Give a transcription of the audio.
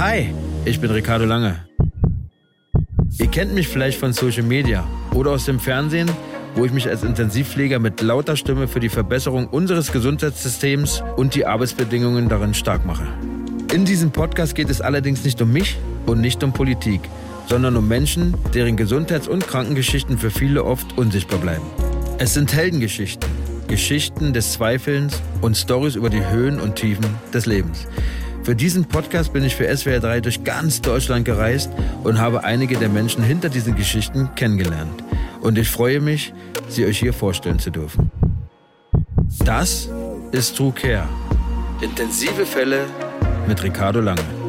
Hi, ich bin Ricardo Lange. Ihr kennt mich vielleicht von Social Media oder aus dem Fernsehen, wo ich mich als Intensivpfleger mit lauter Stimme für die Verbesserung unseres Gesundheitssystems und die Arbeitsbedingungen darin stark mache. In diesem Podcast geht es allerdings nicht um mich und nicht um Politik, sondern um Menschen, deren Gesundheits- und Krankengeschichten für viele oft unsichtbar bleiben. Es sind Heldengeschichten, Geschichten des Zweifelns und Stories über die Höhen und Tiefen des Lebens. Für diesen Podcast bin ich für SWR 3 durch ganz Deutschland gereist und habe einige der Menschen hinter diesen Geschichten kennengelernt. Und ich freue mich, sie euch hier vorstellen zu dürfen. Das ist True Care. Intensive Fälle mit Ricardo Lange.